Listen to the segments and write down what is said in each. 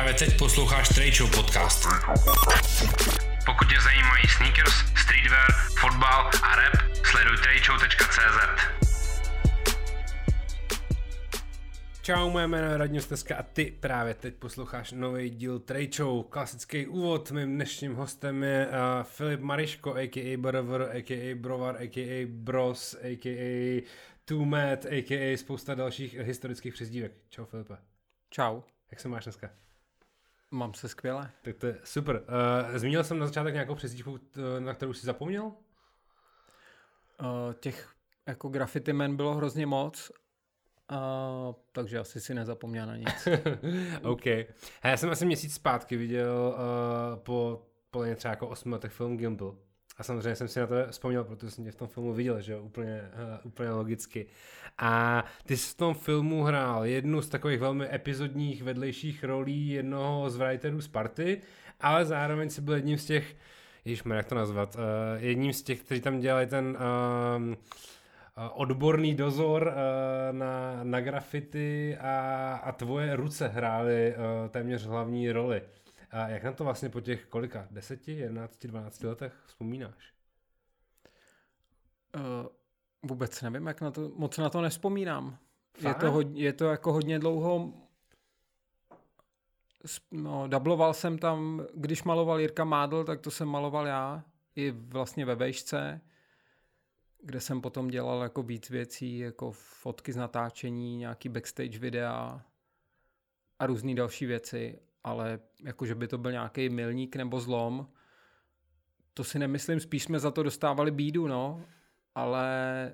Právě teď posloucháš Trade podcast. Pokud tě zajímají sneakers, streetwear, fotbal a rap, sleduj tradeshow.cz. Čau, moje jméno je Radňo Steska a ty právě teď posloucháš nový díl Trade Show. Klasický úvod, mým dnešním hostem je uh, Filip Mariško, a.k.a. Brother, a.k.a. Brovar, a.k.a. Bros, a.k.a. Two Mad, a.k.a. spousta dalších historických přezdívek. Čau Filipe. Čau. Jak se máš dneska? Mám se skvěle. Tak to je super. Uh, zmínil jsem na začátek nějakou přezdívku, na kterou jsi zapomněl? Uh, těch jako graffiti men bylo hrozně moc, uh, takže asi si nezapomněl na nic. OK. Já jsem asi měsíc zpátky viděl uh, po podle třeba jako 8 letech film Gimbal. A samozřejmě jsem si na to vzpomněl, protože jsem tě v tom filmu viděl, že jo, úplně, uh, úplně logicky. A ty jsi v tom filmu hrál jednu z takových velmi epizodních vedlejších rolí jednoho z writerů Sparty, ale zároveň si byl jedním z těch, již jak to nazvat, uh, jedním z těch, kteří tam dělali ten uh, odborný dozor uh, na, na grafity a, a tvoje ruce hrály uh, téměř hlavní roli. A jak na to vlastně po těch kolika? Deseti, jedenácti, dvanácti letech vzpomínáš? Uh, vůbec nevím, jak na to, moc na to nespomínám. Je to, hodně, je to jako hodně dlouho No, dubloval jsem tam, když maloval Jirka Mádl, tak to jsem maloval já, i vlastně ve vejšce, kde jsem potom dělal jako víc věcí, jako fotky z natáčení, nějaký backstage videa a různé další věci ale jako, že by to byl nějaký milník nebo zlom, to si nemyslím, spíš jsme za to dostávali bídu, no, ale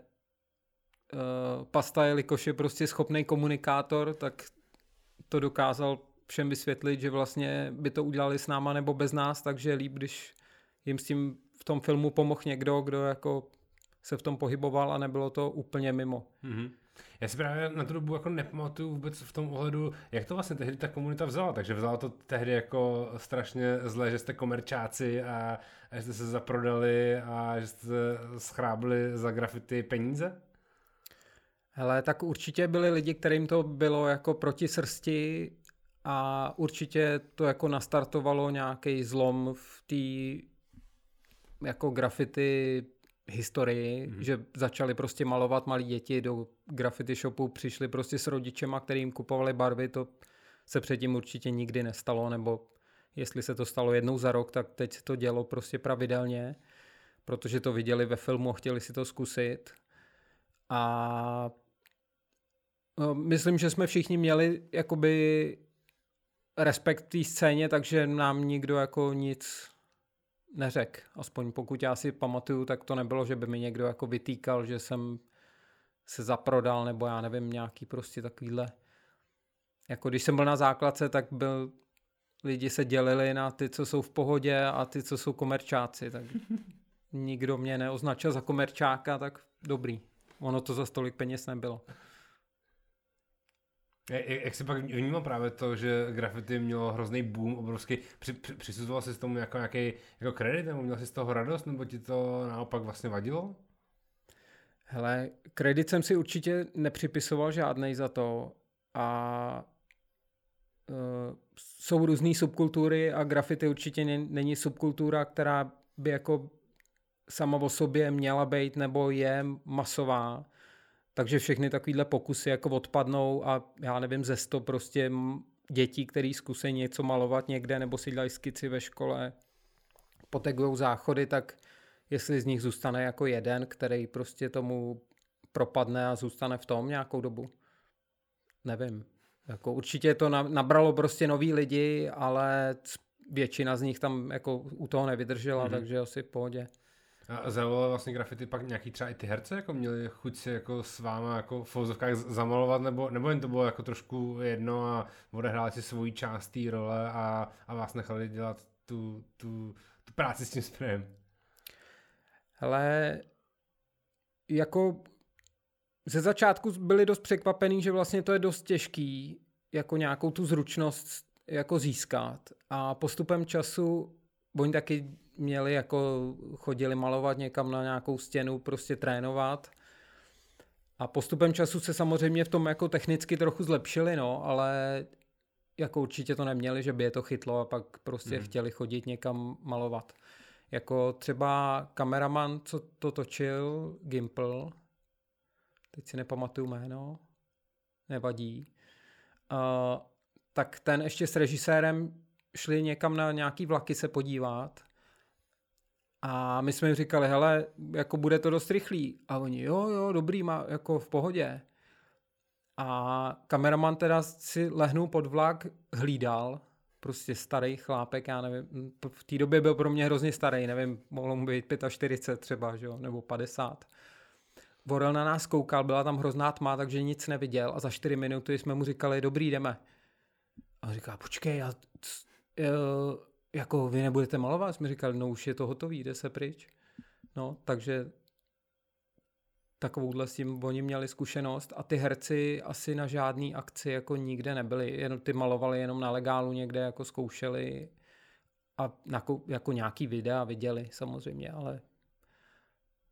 uh, Pasta, jelikož je prostě schopný komunikátor, tak to dokázal všem vysvětlit, že vlastně by to udělali s náma nebo bez nás, takže líp, když jim s tím v tom filmu pomohl někdo, kdo jako se v tom pohyboval a nebylo to úplně mimo. Mm-hmm. Já si právě na tu dobu jako nepamatuju vůbec v tom ohledu, jak to vlastně tehdy ta komunita vzala. Takže vzala to tehdy jako strašně zle, že jste komerčáci a, a že jste se zaprodali a že jste schrábli za grafity peníze? Hele, tak určitě byli lidi, kterým to bylo jako proti srsti a určitě to jako nastartovalo nějaký zlom v té jako grafity historii, mm. že začali prostě malovat malí děti do graffiti shopu, přišli prostě s rodičema, kterým kupovali barvy, to se předtím určitě nikdy nestalo, nebo jestli se to stalo jednou za rok, tak teď se to dělo prostě pravidelně, protože to viděli ve filmu, chtěli si to zkusit. A no, myslím, že jsme všichni měli jakoby respekt té scéně, takže nám nikdo jako nic neřek. Aspoň pokud já si pamatuju, tak to nebylo, že by mi někdo jako vytýkal, že jsem se zaprodal, nebo já nevím, nějaký prostě takovýhle. Jako když jsem byl na základce, tak byl, lidi se dělili na ty, co jsou v pohodě a ty, co jsou komerčáci, tak nikdo mě neoznačil za komerčáka, tak dobrý. Ono to za stolik peněz nebylo. Jak jsi pak vnímal právě to, že graffiti mělo hrozný boom, obrovský, při, při, přisuzoval jsi tomu jako nějaký jako kredit, nebo měl jsi z toho radost, nebo ti to naopak vlastně vadilo? Hele, kredit jsem si určitě nepřipisoval žádnej za to a uh, jsou různé subkultury a graffiti určitě není subkultura, která by jako sama o sobě měla být nebo je masová. Takže všechny takovéhle pokusy jako odpadnou a já nevím, ze sto prostě dětí, který zkusí něco malovat někde nebo si dělají skici ve škole, potegují záchody, tak jestli z nich zůstane jako jeden, který prostě tomu propadne a zůstane v tom nějakou dobu. Nevím. Jako určitě to nabralo prostě nový lidi, ale většina z nich tam jako u toho nevydržela, mm-hmm. takže asi v pohodě. A zaujalo vlastně grafity pak nějaký třeba i ty herce, jako měli chuť si jako s váma jako v fouzovkách zamalovat, nebo, nebo jen to bylo jako trošku jedno a odehráli si svoji část té role a, a vás nechali dělat tu, tu, tu práci s tím sprejem? Ale jako ze začátku byli dost překvapený, že vlastně to je dost těžký jako nějakou tu zručnost jako získat a postupem času oni taky měli jako chodili malovat někam na nějakou stěnu, prostě trénovat. A postupem času se samozřejmě v tom jako technicky trochu zlepšili, no, ale jako určitě to neměli, že by je to chytlo a pak prostě mm. chtěli chodit někam malovat. Jako třeba kameraman, co to točil, Gimple, teď si nepamatuju jméno, nevadí, uh, tak ten ještě s režisérem šli někam na nějaký vlaky se podívat a my jsme jim říkali, hele, jako bude to dost rychlý. A oni, jo, jo, dobrý, má, jako v pohodě. A kameraman teda si lehnul pod vlak, hlídal, prostě starý chlápek, já nevím, v té době byl pro mě hrozně starý, nevím, mohlo mu být 45 třeba, že jo, nebo 50. Vorel na nás koukal, byla tam hrozná tma, takže nic neviděl a za 4 minuty jsme mu říkali, dobrý, jdeme. A on říká, počkej, já, jako vy nebudete malovat? Jsme říkali, no už je to hotový, jde se pryč. No, takže takovouhle s tím oni měli zkušenost a ty herci asi na žádný akci jako nikde nebyli, jenom ty malovali jenom na legálu někde jako zkoušeli a na, jako nějaký videa viděli samozřejmě, ale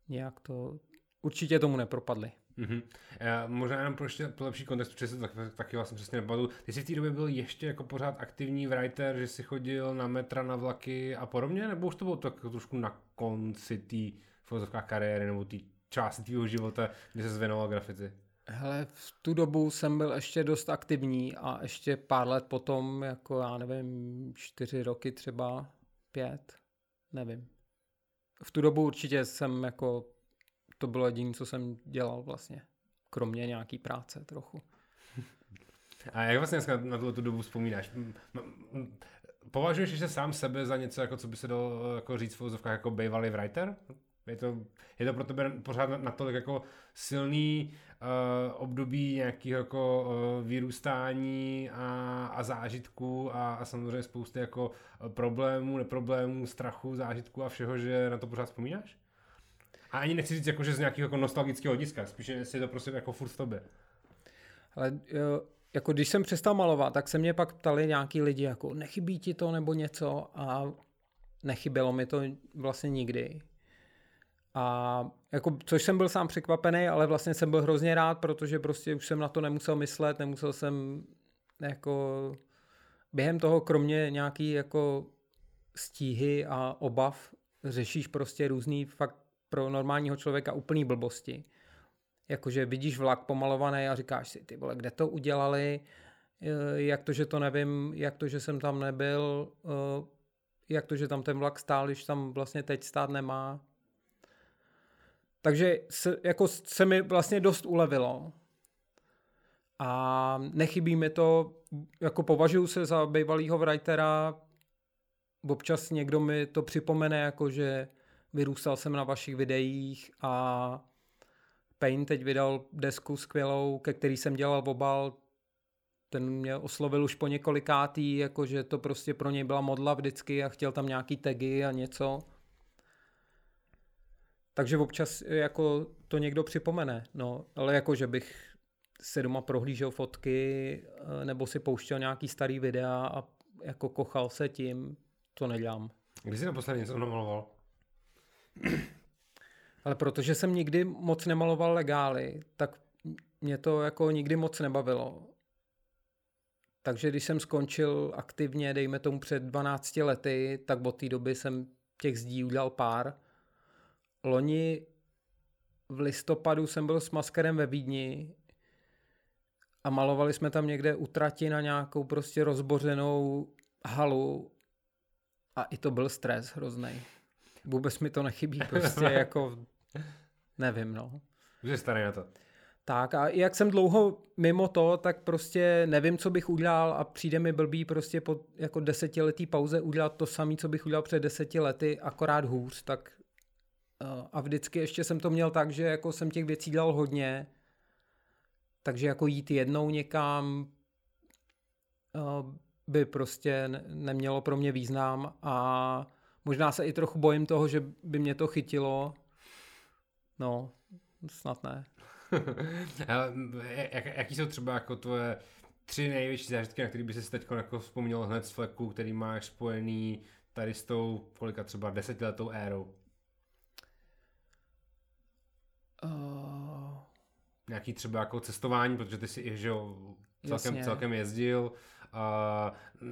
nějak to, určitě tomu nepropadli. Mm-hmm. Já, možná jenom pro ještě pro lepší kontext, protože se tak, taky vlastně přesně nepadu. Ty jsi v té době byl ještě jako pořád aktivní writer, že jsi chodil na metra, na vlaky a podobně, nebo už to bylo tak trošku na konci té kariéry nebo té části tvého života, kdy se zvěnoval grafici? Hele, v tu dobu jsem byl ještě dost aktivní a ještě pár let potom, jako já nevím, čtyři roky třeba, pět, nevím. V tu dobu určitě jsem jako to bylo jediné, co jsem dělal vlastně. Kromě nějaký práce trochu. A jak vlastně dneska na tuto dobu vzpomínáš? Považuješ se sám sebe za něco, jako co by se dalo jako říct v úzovkách jako bývalý writer? Je to, je to pro tebe pořád natolik jako silný uh, období nějakého jako uh, vyrůstání a, a zážitků a, a samozřejmě spousty jako problémů, neproblémů, strachu, zážitků a všeho, že na to pořád vzpomínáš? A ani nechci říct, jako, že z nějakého jako nostalgického hlediska, spíš je to prostě jako furt v tobě. Ale jako když jsem přestal malovat, tak se mě pak ptali nějaký lidi, jako nechybí ti to nebo něco a nechybělo mi to vlastně nikdy. A jako, což jsem byl sám překvapený, ale vlastně jsem byl hrozně rád, protože prostě už jsem na to nemusel myslet, nemusel jsem jako během toho, kromě nějaký jako stíhy a obav, řešíš prostě různý fakt pro normálního člověka úplný blbosti. Jakože vidíš vlak pomalovaný a říkáš si, ty vole, kde to udělali, eh, jak to, že to nevím, jak to, že jsem tam nebyl, eh, jak to, že tam ten vlak stál, když tam vlastně teď stát nemá. Takže se, jako se mi vlastně dost ulevilo. A nechybí mi to, jako považuji se za bývalýho writera, občas někdo mi to připomene, jako že vyrůstal jsem na vašich videích a Paint teď vydal desku skvělou, ke který jsem dělal obal, ten mě oslovil už po několikátý, jakože to prostě pro něj byla modla vždycky a chtěl tam nějaký tagy a něco. Takže občas jako to někdo připomene, no, ale jako, že bych se doma prohlížel fotky eh, nebo si pouštěl nějaký starý videa a jako kochal se tím, to nedělám. Kdy jsi naposledy něco namaloval? Ale protože jsem nikdy moc nemaloval legály, tak mě to jako nikdy moc nebavilo. Takže když jsem skončil aktivně, dejme tomu před 12 lety, tak od té doby jsem těch zdí udělal pár. Loni v listopadu jsem byl s maskerem ve Vídni a malovali jsme tam někde u trati na nějakou prostě rozbořenou halu a i to byl stres hrozný. Vůbec mi to nechybí, prostě jako nevím, no. Už starý na to. Tak a jak jsem dlouho mimo to, tak prostě nevím, co bych udělal a přijde mi blbý prostě po jako desetiletý pauze udělat to samé, co bych udělal před deseti lety, akorát hůř, tak eh, a vždycky ještě jsem to měl tak, že jako jsem těch věcí dělal hodně, takže jako jít jednou někam eh, by prostě nemělo pro mě význam a Možná se i trochu bojím toho, že by mě to chytilo. No, snad ne. jak, jaký jsou třeba jako tvoje tři největší zážitky, na který by si teď jako vzpomněl hned z fleku, který máš spojený tady s tou, kolika třeba desetiletou érou? Uh... Nějaký třeba jako cestování, protože ty si že jo, celkem, celkem jezdil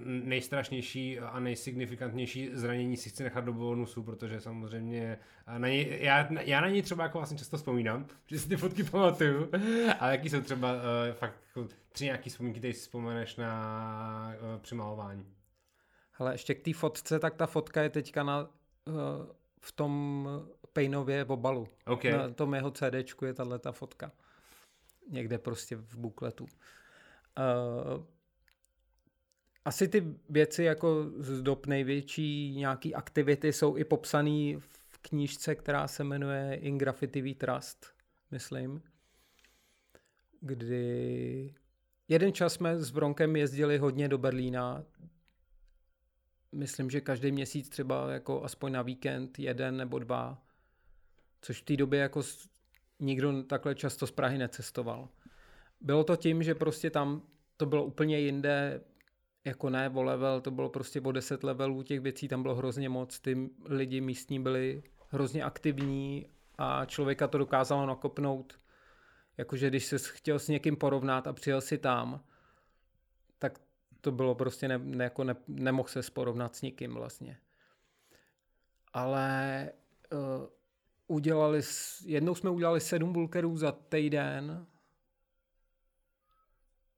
nejstrašnější a nejsignifikantnější zranění si chci nechat do bonusu, protože samozřejmě na něj, já, já na něj třeba jako vlastně často vzpomínám, že si ty fotky pamatuju, ale jaký jsou třeba uh, fakt jako tři nějaký vzpomínky, které si vzpomeneš na uh, přemalování. Hele, ještě k té fotce, tak ta fotka je teďka na, uh, v tom Paynově obalu. Okay. Na tom jeho CDčku je tahle ta fotka. Někde prostě v bukletu. Uh, asi ty věci jako z dob největší nějaký aktivity jsou i popsané v knížce, která se jmenuje In Graffiti We Trust, myslím. Kdy jeden čas jsme s Bronkem jezdili hodně do Berlína. Myslím, že každý měsíc třeba jako aspoň na víkend jeden nebo dva. Což v té době jako nikdo takhle často z Prahy necestoval. Bylo to tím, že prostě tam to bylo úplně jinde, jako ne o level, to bylo prostě o 10 levelů těch věcí, tam bylo hrozně moc, ty lidi místní byli hrozně aktivní a člověka to dokázalo nakopnout, jakože když se chtěl s někým porovnat a přijel si tam, tak to bylo prostě, ne, ne, jako ne, nemohl se porovnat s nikým vlastně. Ale uh, udělali, jednou jsme udělali sedm bulkerů za týden,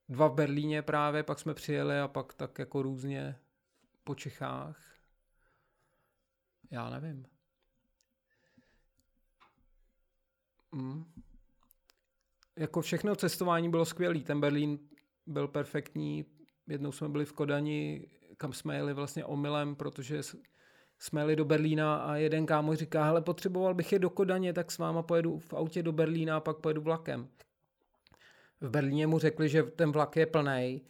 dva v Berlíně právě, pak jsme přijeli a pak tak jako různě po Čechách. Já nevím. Mm. Jako všechno cestování bylo skvělý. Ten Berlín byl perfektní. Jednou jsme byli v Kodani, kam jsme jeli vlastně omylem, protože jsme jeli do Berlína a jeden kámo říká, hele, potřeboval bych je do Kodaně, tak s váma pojedu v autě do Berlína a pak pojedu vlakem v Berlíně mu řekli, že ten vlak je plný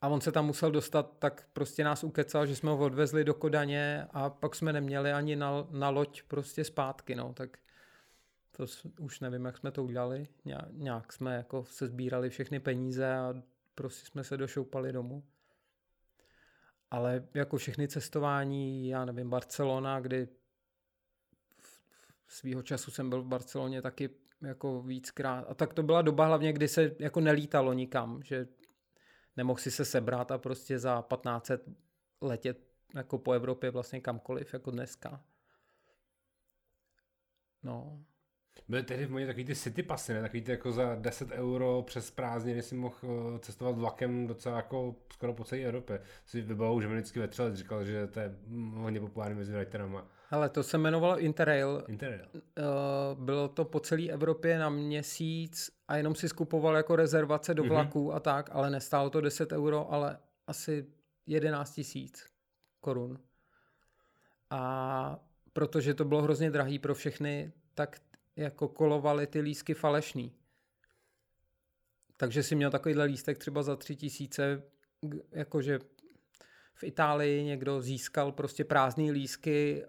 a on se tam musel dostat, tak prostě nás ukecal, že jsme ho odvezli do Kodaně a pak jsme neměli ani na, na loď prostě zpátky, no, tak to už nevím, jak jsme to udělali, nějak jsme jako se sbírali všechny peníze a prostě jsme se došoupali domů. Ale jako všechny cestování, já nevím, Barcelona, kdy svýho času jsem byl v Barceloně taky jako víckrát. A tak to byla doba hlavně, kdy se jako nelítalo nikam, že nemohl si se sebrat a prostě za 1500 letět jako po Evropě vlastně kamkoliv, jako dneska. No. Byly tehdy v modě takový ty city pasy, ne? Takový ty jako za 10 euro přes prázdniny si mohl eh, cestovat vlakem docela jako skoro po celé Evropě. Si vybavou, že mi vždycky vetřelec říkal, že to je hodně populární mezi writerama. Ale to se jmenovalo Interrail. Interrail. Uh, bylo to po celé Evropě na měsíc a jenom si skupoval jako rezervace do mm-hmm. vlaků a tak, ale nestálo to 10 euro, ale asi 11 tisíc korun. A protože to bylo hrozně drahý pro všechny, tak jako kolovaly ty lísky falešný. Takže si měl takovýhle lístek třeba za tři tisíce, jakože v Itálii někdo získal prostě prázdný lísky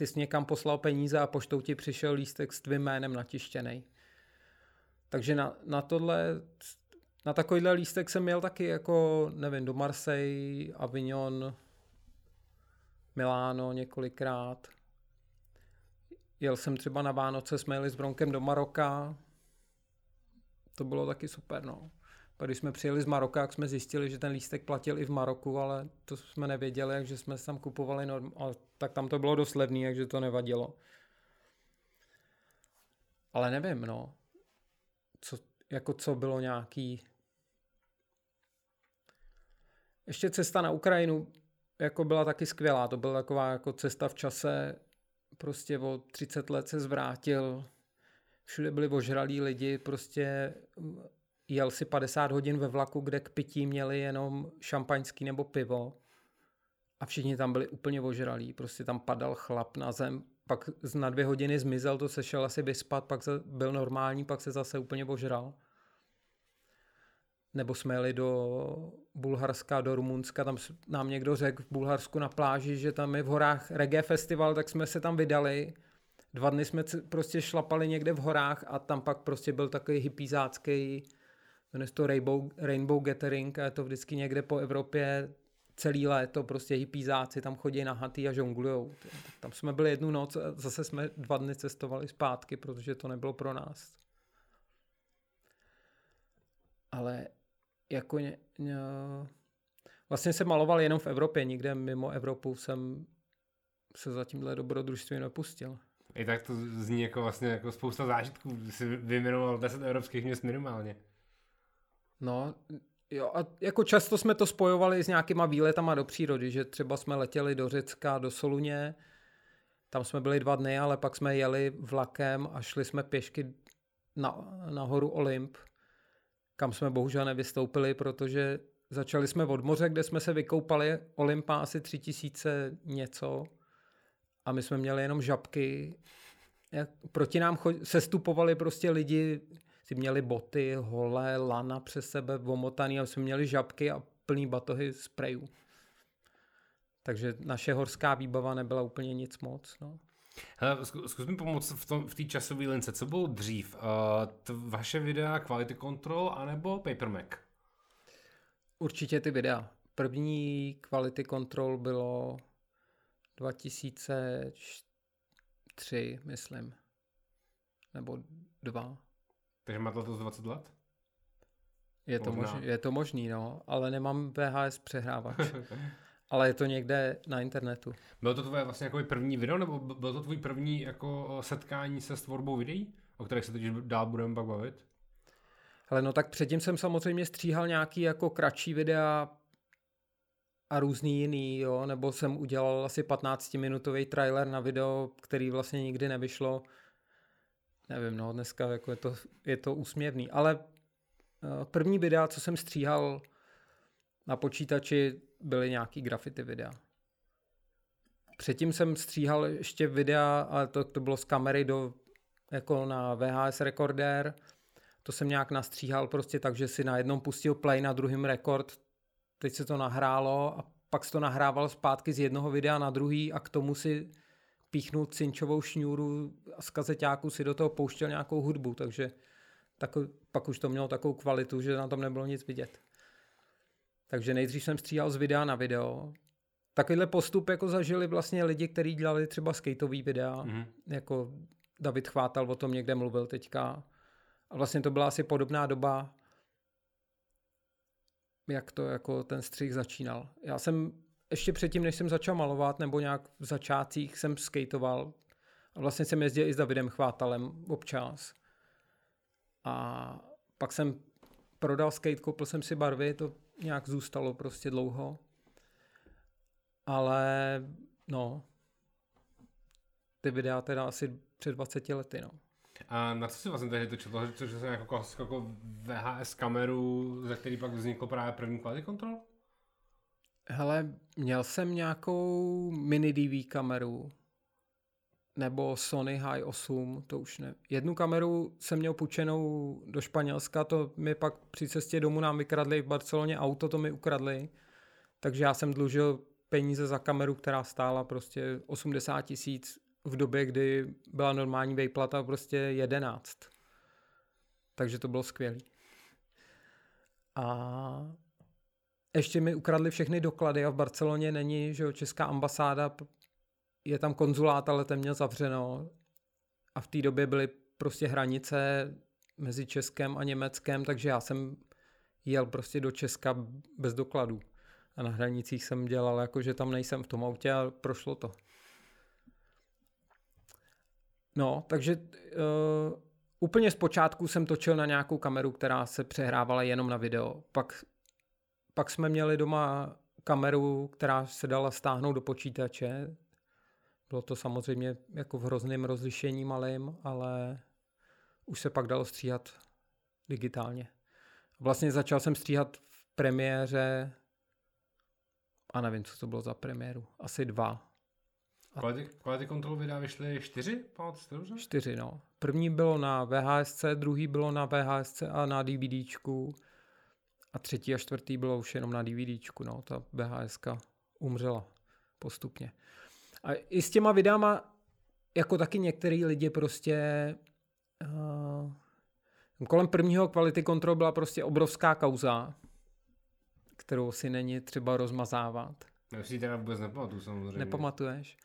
ty jsi někam poslal peníze a poštou ti přišel lístek s tvým jménem natištěný. Takže na, na tohle, na takovýhle lístek jsem měl taky jako, nevím, do Marseille, Avignon, Miláno několikrát. Jel jsem třeba na Vánoce, jsme jeli s Bronkem do Maroka. To bylo taky super, no. Pak když jsme přijeli z Maroka, jak jsme zjistili, že ten lístek platil i v Maroku, ale to jsme nevěděli, takže jsme tam kupovali norm, a tak tam to bylo dost levný, takže to nevadilo. Ale nevím, no. Co, jako co bylo nějaký... Ještě cesta na Ukrajinu jako byla taky skvělá. To byla taková jako cesta v čase. Prostě o 30 let se zvrátil. Všude byli ožralí lidi. Prostě jel si 50 hodin ve vlaku, kde k pití měli jenom šampaňský nebo pivo a všichni tam byli úplně ožralí, prostě tam padal chlap na zem, pak na dvě hodiny zmizel, to se šel asi vyspat, pak se, byl normální, pak se zase úplně ožral. Nebo jsme jeli do Bulharska, do Rumunska, tam nám někdo řekl v Bulharsku na pláži, že tam je v horách reggae festival, tak jsme se tam vydali. Dva dny jsme prostě šlapali někde v horách a tam pak prostě byl takový hypízácký jmenuje se to Rainbow, Rainbow Gathering a je to vždycky někde po Evropě celý léto, prostě hypízáci tam chodí na haty a žonglujou. Tam jsme byli jednu noc a zase jsme dva dny cestovali zpátky, protože to nebylo pro nás. Ale jako ně, ně, Vlastně jsem maloval jenom v Evropě, nikde mimo Evropu jsem se za tímhle dobrodružství nepustil. I tak to zní jako vlastně jako spousta zážitků. Jsi vyjmenoval 10 evropských měst minimálně. No, jo, a jako často jsme to spojovali s nějakýma výletama do přírody, že třeba jsme letěli do Řecka, do Soluně, tam jsme byli dva dny, ale pak jsme jeli vlakem a šli jsme pěšky na, na horu Olymp, kam jsme bohužel nevystoupili, protože začali jsme od moře, kde jsme se vykoupali, Olympa asi tři tisíce něco a my jsme měli jenom žabky. Jak proti nám chod, sestupovali prostě lidi, si měli boty, holé, lana přes sebe, omotaný a jsme měli žabky a plný batohy sprejů. Takže naše horská výbava nebyla úplně nic moc. No. Hele, zkus mi pomoct v, tom, v té časové lince. Co bylo dřív? Uh, t- vaše videa Quality Control anebo Paper Mac? Určitě ty videa. První Quality Control bylo 2003, myslím. Nebo dva. Takže má to 20 let? Je to, mož, je to možný, no, ale nemám VHS přehrávač. ale je to někde na internetu. Bylo to tvoje vlastně jako první video, nebo bylo to tvůj první jako setkání se s tvorbou videí, o kterých se teď dál budeme pak bavit? Ale no tak předtím jsem samozřejmě stříhal nějaký jako kratší videa a různý jiný, jo, nebo jsem udělal asi 15-minutový trailer na video, který vlastně nikdy nevyšlo. Nevím, no, dneska jako je, to, je to úsměvný, ale uh, první videa, co jsem stříhal na počítači, byly nějaký graffiti videa. Předtím jsem stříhal ještě videa, ale to, to bylo z kamery do, jako na VHS rekorder. To jsem nějak nastříhal prostě tak, že si na jednom pustil play, na druhým rekord, teď se to nahrálo a pak se to nahrával zpátky z jednoho videa na druhý a k tomu si píchnul cinčovou šňůru a z kazeťáku si do toho pouštěl nějakou hudbu, takže tak, pak už to mělo takovou kvalitu, že na tom nebylo nic vidět. Takže nejdřív jsem stříhal z videa na video. Takovýhle postup jako zažili vlastně lidi, kteří dělali třeba skateový videa, mm-hmm. jako David Chvátal o tom někde mluvil teďka. A vlastně to byla asi podobná doba, jak to jako ten střih začínal. Já jsem ještě předtím, než jsem začal malovat, nebo nějak v začátcích jsem skateoval. A vlastně jsem jezdil i s Davidem Chvátalem občas. A pak jsem prodal skate, koupil jsem si barvy, to nějak zůstalo prostě dlouho. Ale no, ty videa teda asi před 20 lety, no. A na co si vlastně tehdy točil? To, že jsem jako, jako VHS kameru, ze který pak vznikl právě první quality control? Hele, měl jsem nějakou mini DV kameru, nebo Sony High 8, to už ne. Jednu kameru jsem měl půjčenou do Španělska, to mi pak při cestě domů nám vykradli v Barceloně auto, to mi ukradli. Takže já jsem dlužil peníze za kameru, která stála prostě 80 tisíc v době, kdy byla normální vejplata prostě 11. Takže to bylo skvělé. A ještě mi ukradli všechny doklady a v Barceloně není, že jo, česká ambasáda, je tam konzulát, ale ten měl zavřeno a v té době byly prostě hranice mezi Českem a Německem, takže já jsem jel prostě do Česka bez dokladů. A na hranicích jsem dělal jako, že tam nejsem v tom autě a prošlo to. No, takže uh, úplně zpočátku jsem točil na nějakou kameru, která se přehrávala jenom na video. Pak, pak jsme měli doma kameru, která se dala stáhnout do počítače. Bylo to samozřejmě jako v hrozném rozlišení malým, ale už se pak dalo stříhat digitálně. Vlastně začal jsem stříhat v premiéře a nevím, co to bylo za premiéru. Asi dva. Quality, quality Control videa vyšly čtyři? Dobře? Čtyři, no. První bylo na VHSC, druhý bylo na VHSC a na DVDčku. A třetí a čtvrtý bylo už jenom na DVDčku, no. Ta VHSka umřela postupně. A i s těma videama, jako taky některý lidi prostě uh, kolem prvního kvality kontrol byla prostě obrovská kauza, kterou si není třeba rozmazávat. Já si teda vůbec nepamatuju samozřejmě. Nepamatuješ?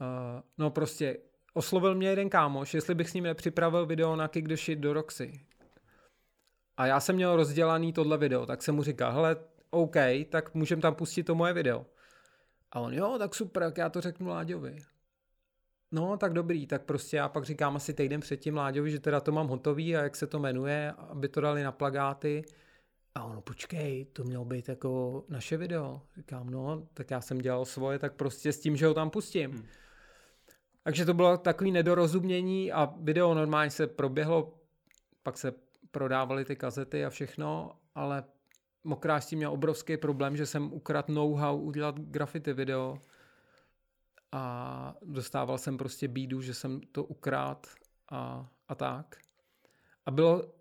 Uh, no prostě oslovil mě jeden kámoš, jestli bych s ním nepřipravil video na Kick the Shit do Roxy. A já jsem měl rozdělaný tohle video, tak jsem mu říkal, hele, OK, tak můžem tam pustit to moje video. A on, jo, tak super, jak já to řeknu Láďovi. No, tak dobrý, tak prostě já pak říkám asi týden předtím Láďovi, že teda to mám hotový a jak se to jmenuje, aby to dali na plagáty. A ono, počkej, to mělo být jako naše video. Říkám, no, tak já jsem dělal svoje, tak prostě s tím, že ho tam pustím. Hmm. Takže to bylo takový nedorozumění a video normálně se proběhlo, pak se prodávaly ty kazety a všechno, ale Mokráš tím měl obrovský problém, že jsem ukradl know-how udělat graffiti video a dostával jsem prostě bídu, že jsem to ukrát a, a tak. A bylo,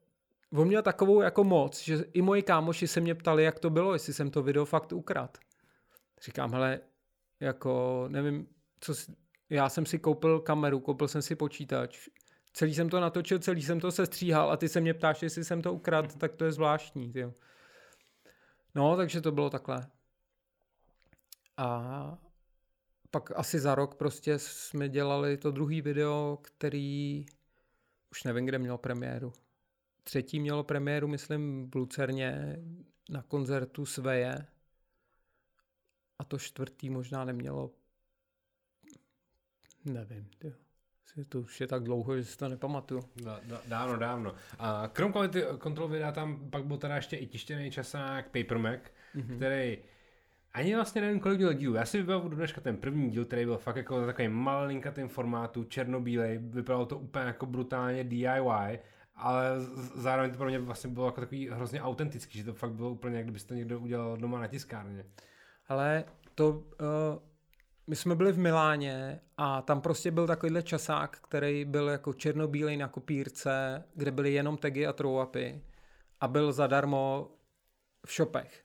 on měl takovou jako moc, že i moji kámoši se mě ptali, jak to bylo, jestli jsem to video fakt ukrad. Říkám, hele, jako nevím, co si, já jsem si koupil kameru, koupil jsem si počítač, celý jsem to natočil, celý jsem to sestříhal a ty se mě ptáš, jestli jsem to ukrad, tak to je zvláštní. Tyjo. No, takže to bylo takhle. A pak asi za rok prostě jsme dělali to druhý video, který už nevím, kde mělo premiéru. Třetí mělo premiéru, myslím, v Lucerně na koncertu Sveje. A to čtvrtý možná nemělo. Nevím, tyjo. To už je tak dlouho, že si to nepamatuju. Dávno, dávno. A krom kvality kontrol videa tam pak byl teda ještě i tištěný časák Paper Mac, mm-hmm. který ani vlastně nevím, kolik měl dílů. Já si vybavu do dneška ten první díl, který byl fakt jako takový malinkatým formátu, černobílej, vypadalo to úplně jako brutálně DIY, ale zároveň to pro mě vlastně bylo jako takový hrozně autentický, že to fakt bylo úplně, jak kdybyste to někdo udělal doma na tiskárně. Ale to, uh, my jsme byli v Miláně a tam prostě byl takovýhle časák, který byl jako černobílej na kopírce, kde byly jenom tagy a throw-upy a byl zadarmo v shopech.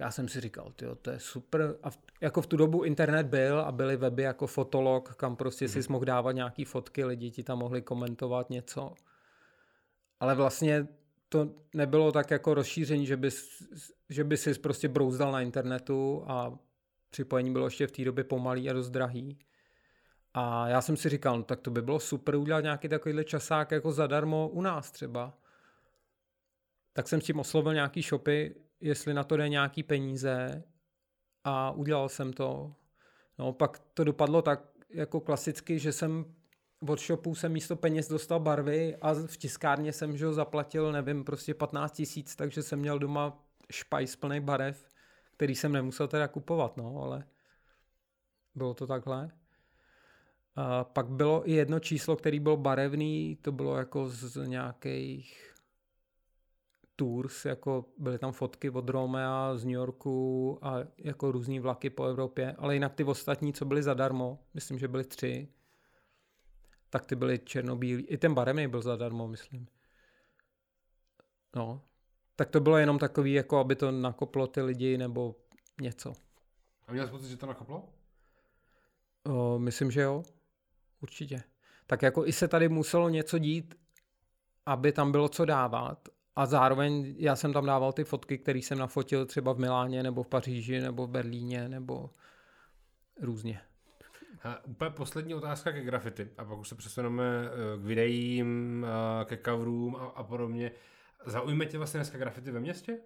Já jsem si říkal, tyjo, to je super. A v, jako v tu dobu internet byl a byly weby jako Fotolog, kam prostě hmm. si mohl dávat nějaký fotky, lidi ti tam mohli komentovat něco. Ale vlastně to nebylo tak jako rozšíření, že bys, že by si prostě brouzdal na internetu a připojení bylo ještě v té době pomalý a dost drahý. A já jsem si říkal, no tak to by bylo super udělat nějaký takovýhle časák jako zadarmo u nás třeba. Tak jsem s tím oslovil nějaký shopy, jestli na to jde nějaký peníze a udělal jsem to. No pak to dopadlo tak jako klasicky, že jsem od shopu jsem místo peněz dostal barvy a v tiskárně jsem že ho zaplatil, nevím, prostě 15 tisíc, takže jsem měl doma špajs plný barev, který jsem nemusel teda kupovat, no, ale bylo to takhle. A pak bylo i jedno číslo, který byl barevný, to bylo jako z nějakých tours, jako byly tam fotky od Romea z New Yorku a jako různý vlaky po Evropě, ale jinak ty ostatní, co byly zadarmo, myslím, že byly tři, tak ty byly černobílý. I ten barevný byl zadarmo, myslím. No, tak to bylo jenom takový, jako aby to nakoplo ty lidi nebo něco. A měl jsi pocit, že to nakoplo? O, myslím, že jo. Určitě. Tak jako i se tady muselo něco dít, aby tam bylo co dávat a zároveň já jsem tam dával ty fotky, které jsem nafotil třeba v Miláně, nebo v Paříži, nebo v Berlíně, nebo různě. A úplně poslední otázka ke graffiti a pak už se přesuneme eh, k videím, eh, ke coverům a, a podobně. Zaujme tě vlastně dneska graffiti ve městě?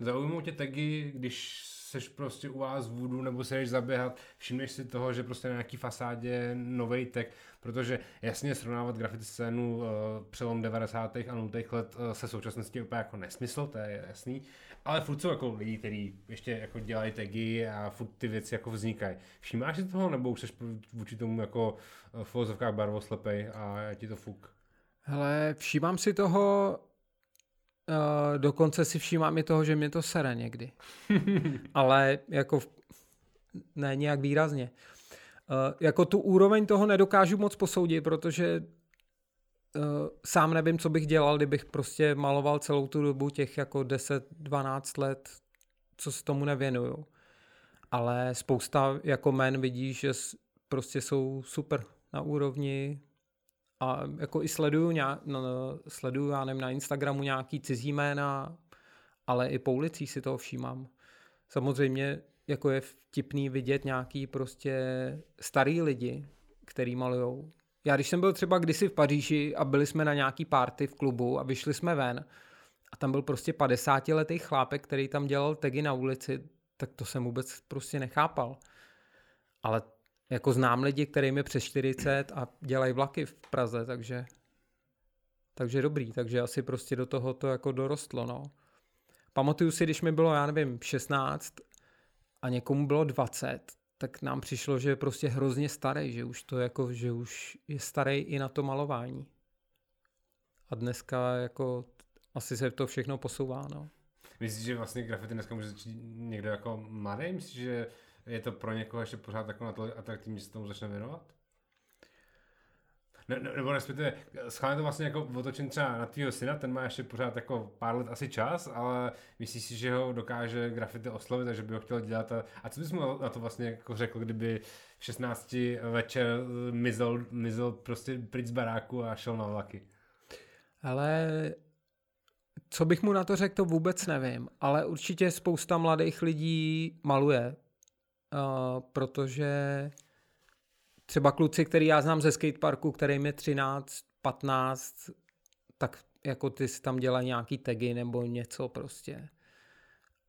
Zaujmou tě tagy, když seš prostě u vás v Voodoo nebo se jdeš zaběhat, všimneš si toho, že prostě na nějaký fasádě nový tag, protože jasně srovnávat graffiti scénu uh, přelom 90. a 0. let uh, se současností úplně jako nesmysl, to je jasný, ale furt jsou jako lidi, kteří ještě jako dělají tagy a furt ty věci jako vznikají. Všímáš si toho nebo už jsi vůči tomu jako v filozofkách barvoslepej a ti to fuk? Hele, všímám si toho Uh, dokonce si všímám i toho, že mě to sere někdy. Ale jako v... ne nějak výrazně. Uh, jako tu úroveň toho nedokážu moc posoudit, protože uh, sám nevím, co bych dělal, kdybych prostě maloval celou tu dobu těch jako 10-12 let, co se tomu nevěnuju. Ale spousta jako men vidí, že prostě jsou super na úrovni a jako i sleduju, nějak, no, no, sleduju já nevím, na Instagramu nějaký cizí jména, ale i po ulicích si toho všímám. Samozřejmě jako je vtipný vidět nějaký prostě starý lidi, který malujou. Já když jsem byl třeba kdysi v Paříži a byli jsme na nějaký party v klubu a vyšli jsme ven a tam byl prostě 50 letý chlápek, který tam dělal tagy na ulici, tak to jsem vůbec prostě nechápal. Ale jako znám lidi, kterým je přes 40 a dělají vlaky v Praze, takže takže dobrý, takže asi prostě do toho to jako dorostlo, no. Pamatuju si, když mi bylo, já nevím, 16 a někomu bylo 20, tak nám přišlo, že je prostě hrozně starý, že už to jako, že už je starý i na to malování. A dneska jako asi se to všechno posouvá, no. Myslíš, že vlastně grafity dneska může začít někdo jako mladý? Myslíš, že je to pro někoho ještě pořád takové atraktivní, že se tomu začne věnovat? Ne, ne, nebo respektive, schválně to vlastně jako otočím třeba na tvýho syna, ten má ještě pořád jako pár let asi čas, ale myslíš si, že ho dokáže grafity oslovit, takže by ho chtěl dělat a, a co bys mu na to vlastně jako řekl, kdyby v 16 večer mizel, mizel prostě pryč z baráku a šel na vlaky? Ale co bych mu na to řekl, to vůbec nevím, ale určitě spousta mladých lidí maluje, uh, protože třeba kluci, který já znám ze skateparku, kterým je 13, 15, tak jako ty si tam dělají nějaký tagy nebo něco prostě.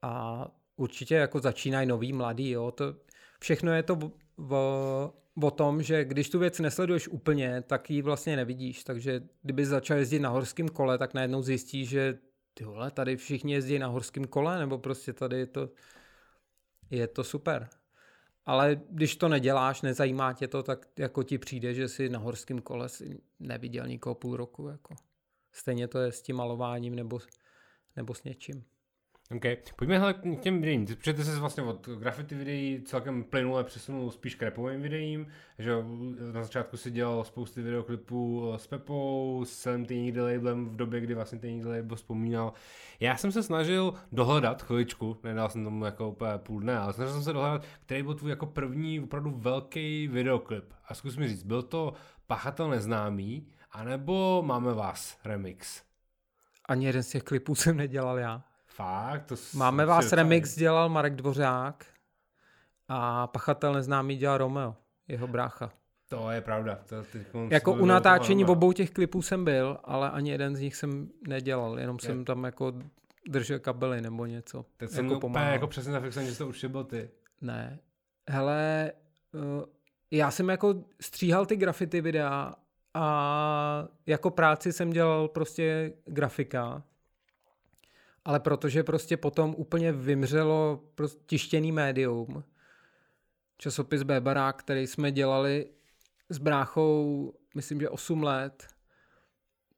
A určitě jako začínají nový mladý, jo. To, všechno je to v, v, o tom, že když tu věc nesleduješ úplně, tak ji vlastně nevidíš. Takže kdyby začal jezdit na horském kole, tak najednou zjistíš, že ty vole, tady všichni jezdí na horském kole, nebo prostě tady je to, je to super. Ale když to neděláš, nezajímá tě to, tak jako ti přijde, že si na horském kole si neviděl nikoho půl roku. Jako. Stejně to je s tím malováním nebo, nebo s něčím. OK, pojďme hele k těm videím. Ty, protože ty se vlastně od graffiti videí celkem plynule přesunul spíš k rapovým videím, že na začátku si dělal spousty videoklipů s Pepou, s celým Tiny labelem v době, kdy vlastně Tiny label vzpomínal. Já jsem se snažil dohledat chviličku, nedal jsem tomu jako úplně půl dne, ale snažil jsem se dohledat, který byl tvůj jako první opravdu velký videoklip. A zkus mi říct, byl to Pachatel neznámý, anebo Máme vás remix? Ani jeden z těch klipů jsem nedělal já. Fakt? To Máme vás remix dělal Marek Dvořák a Pachatel neznámý dělal Romeo, jeho brácha. To je pravda. To jako u natáčení v obou těch klipů jsem byl, ale ani jeden z nich jsem nedělal, jenom je. jsem tam jako držel kabely nebo něco. Teď jsem jako úplně jako přesně zafixovaný, že to už byl ty. Ne. Hele, uh, já jsem jako stříhal ty grafity videa a jako práci jsem dělal prostě grafika ale protože prostě potom úplně vymřelo prostě tištěný médium, časopis Bébarák, který jsme dělali s bráchou, myslím, že 8 let,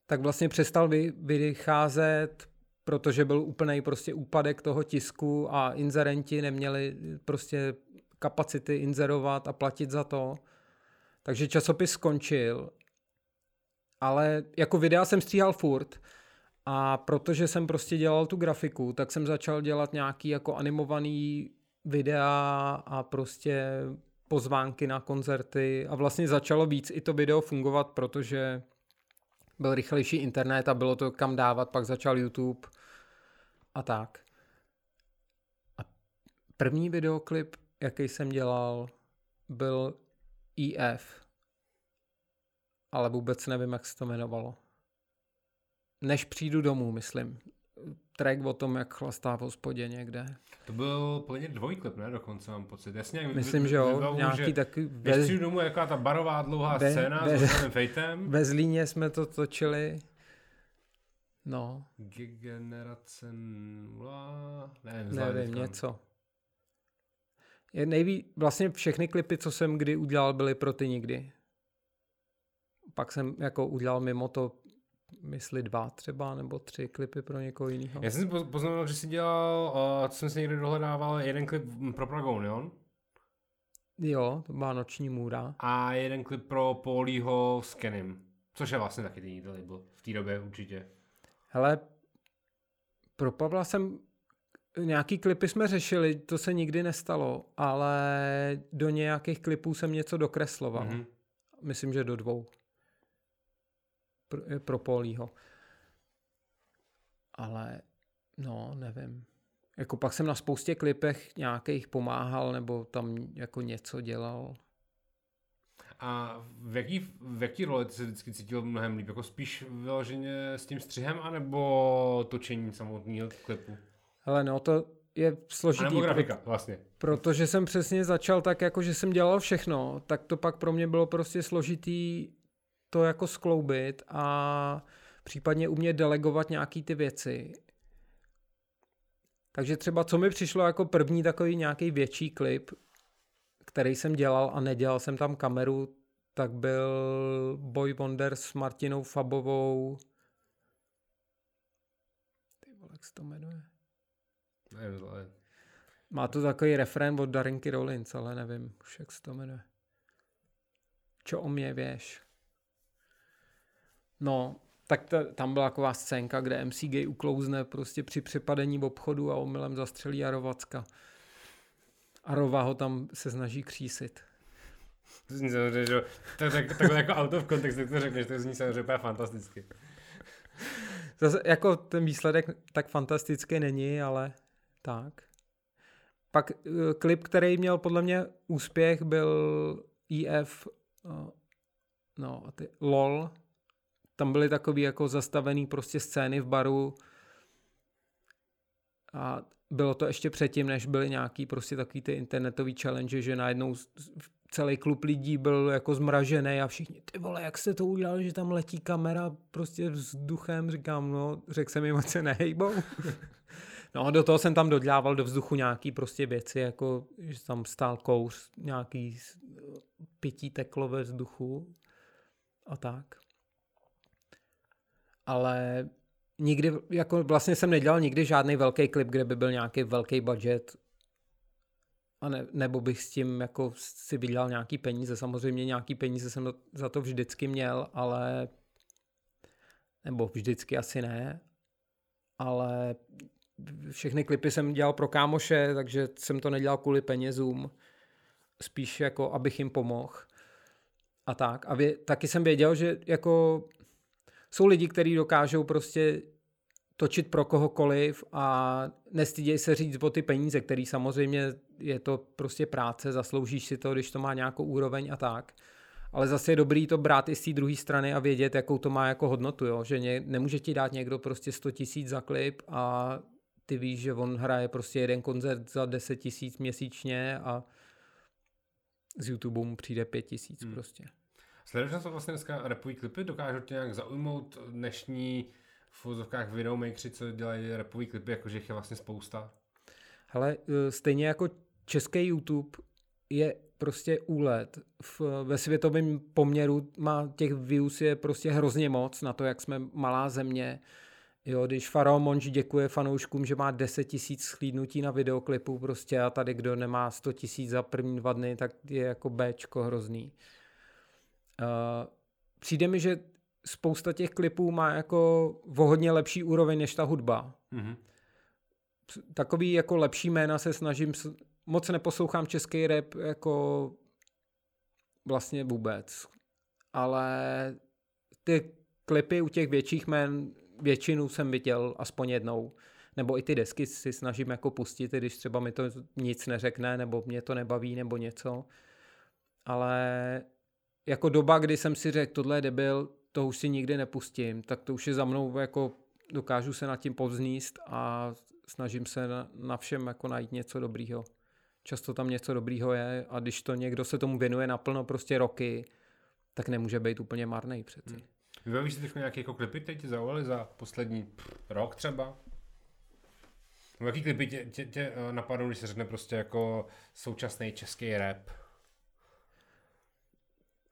tak vlastně přestal vy, vycházet, protože byl úplný prostě úpadek toho tisku a inzerenti neměli prostě kapacity inzerovat a platit za to. Takže časopis skončil, ale jako videa jsem stříhal furt, a protože jsem prostě dělal tu grafiku, tak jsem začal dělat nějaký jako animovaný videa a prostě pozvánky na koncerty a vlastně začalo víc i to video fungovat, protože byl rychlejší internet a bylo to kam dávat, pak začal YouTube a tak. A první videoklip, jaký jsem dělal, byl EF, ale vůbec nevím, jak se to jmenovalo než přijdu domů, myslím. Track o tom, jak chlastá v hospodě někde. To byl plně dvojklip, ne? Dokonce mám pocit. Jasně, myslím, že jo. Nějaký že taky... Bez... Než přijdu domů, jaká ta barová dlouhá be, scéna be, s fejtem. Ve Zlíně jsme to točili. No. Generace nula... Ne, nevím, něco. Je nejví, vlastně všechny klipy, co jsem kdy udělal, byly pro ty nikdy. Pak jsem jako udělal mimo to mysli dva třeba, nebo tři klipy pro někoho jiného. Já jsem si poznamenal, že jsi dělal, uh, co jsem si někdy dohledával, jeden klip pro Pragonion. Jo, to byla Noční můra. A jeden klip pro Paulího s Kenem. Což je vlastně taky ten label v té době určitě. Hele, pro Pavla jsem nějaký klipy jsme řešili, to se nikdy nestalo, ale do nějakých klipů jsem něco dokresloval. Mm-hmm. Myslím, že do dvou pro, pro Polího. Ale no, nevím. Jako pak jsem na spoustě klipech nějakých pomáhal nebo tam jako něco dělal. A v jaký, v jaký roli ty se vždycky cítil mnohem líp? Jako spíš vyloženě s tím střihem, anebo točení samotného klipu? Ale no, to je složitý. A nebo grafika, vlastně. Protože jsem přesně začal tak, jako že jsem dělal všechno, tak to pak pro mě bylo prostě složitý to jako skloubit a případně umět delegovat nějaký ty věci. Takže třeba co mi přišlo jako první takový nějaký větší klip, který jsem dělal a nedělal jsem tam kameru, tak byl Boy Wonder s Martinou Fabovou. Ty vole, jak se to jmenuje? Nevím, ale... Má to takový refrén od Darinky Rollins, ale nevím už, jak se to jmenuje. Čo o mě věš? No, tak ta, tam byla taková scénka, kde MC Gay uklouzne prostě při přepadení v obchodu a omylem zastřelí Jarovacka. A Rova ho tam se snaží křísit. To zní samozřejmě, že to je tak, takhle jako out of context, jak to řekneš, to zní samozřejmě úplně fantasticky. Zase jako ten výsledek tak fantastický není, ale tak. Pak uh, klip, který měl podle mě úspěch, byl EF uh, no, ty, LOL, tam byly takový jako zastavený prostě scény v baru. A bylo to ještě předtím, než byly nějaký prostě takový ty internetový challenge, že najednou celý klub lidí byl jako zmražený a všichni, ty vole, jak jste to udělali, že tam letí kamera prostě vzduchem, říkám, no, řekl jsem jim, se nehejbou. no do toho jsem tam dodělával do vzduchu nějaký prostě věci, jako, že tam stál kouř, nějaký pití teklo ve vzduchu a tak ale nikdy, jako vlastně jsem nedělal nikdy žádný velký klip, kde by byl nějaký velký budget a ne, nebo bych s tím jako si vydělal nějaký peníze. Samozřejmě nějaký peníze jsem za to vždycky měl, ale nebo vždycky asi ne, ale všechny klipy jsem dělal pro kámoše, takže jsem to nedělal kvůli penězům, spíš jako abych jim pomohl a tak. A vě, taky jsem věděl, že jako jsou lidi, kteří dokážou prostě točit pro kohokoliv a nestyděj se říct o ty peníze, který samozřejmě je to prostě práce, zasloužíš si to, když to má nějakou úroveň a tak. Ale zase je dobrý to brát i z té druhé strany a vědět, jakou to má jako hodnotu, jo? že ně, nemůže ti dát někdo prostě 100 tisíc za klip a ty víš, že on hraje prostě jeden koncert za 10 tisíc měsíčně a z YouTube mu přijde 5 tisíc hmm. prostě. Sleduješ to vlastně dneska repový klipy? Dokážou tě nějak zaujmout dnešní v vozovkách videomakeri, co dělají repový klipy, jakože jich je vlastně spousta? Hele, e, stejně jako český YouTube je prostě úlet. V, ve světovém poměru má těch views je prostě hrozně moc na to, jak jsme malá země. Jo, když Farao Monž děkuje fanouškům, že má 10 tisíc schlídnutí na videoklipu prostě a tady kdo nemá 100 tisíc za první dva dny, tak je jako Bčko hrozný. Uh, přijde mi, že spousta těch klipů má jako o hodně lepší úroveň než ta hudba. Mm-hmm. Takový jako lepší jména se snažím, moc neposlouchám český rap jako vlastně vůbec. Ale ty klipy u těch větších jmén většinu jsem viděl aspoň jednou. Nebo i ty desky si snažím jako pustit, když třeba mi to nic neřekne, nebo mě to nebaví, nebo něco. Ale jako doba, kdy jsem si řekl, tohle je debil, to už si nikdy nepustím, tak to už je za mnou jako dokážu se nad tím povzníst a snažím se na, na všem jako najít něco dobrýho. Často tam něco dobrýho je a když to někdo se tomu věnuje naplno prostě roky, tak nemůže být úplně marný přeci. Hmm. Vybavíš si nějaké jako klipy, které ti zaujaly za poslední rok třeba? Jaký klipy tě, tě, tě eh, napadnou, když se řekne prostě jako současný český rap?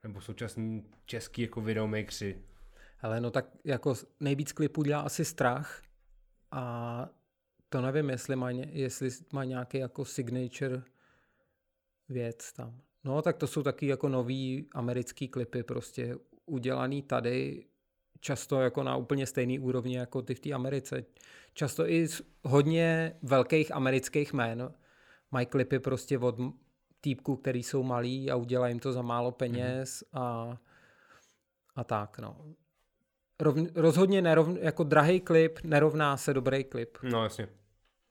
Nebo současní český jako videomakři. Ale no tak jako nejvíc klipů dělá asi strach a to nevím, jestli má, jestli má nějaký jako signature věc tam. No tak to jsou taky jako nový americký klipy prostě udělaný tady často jako na úplně stejný úrovni jako ty v té Americe. Často i z hodně velkých amerických jmén mají klipy prostě od týpků, který jsou malí a udělají jim to za málo peněz mm-hmm. a, a tak, no. Rov, rozhodně nerov, jako drahý klip nerovná se dobrý klip. No jasně.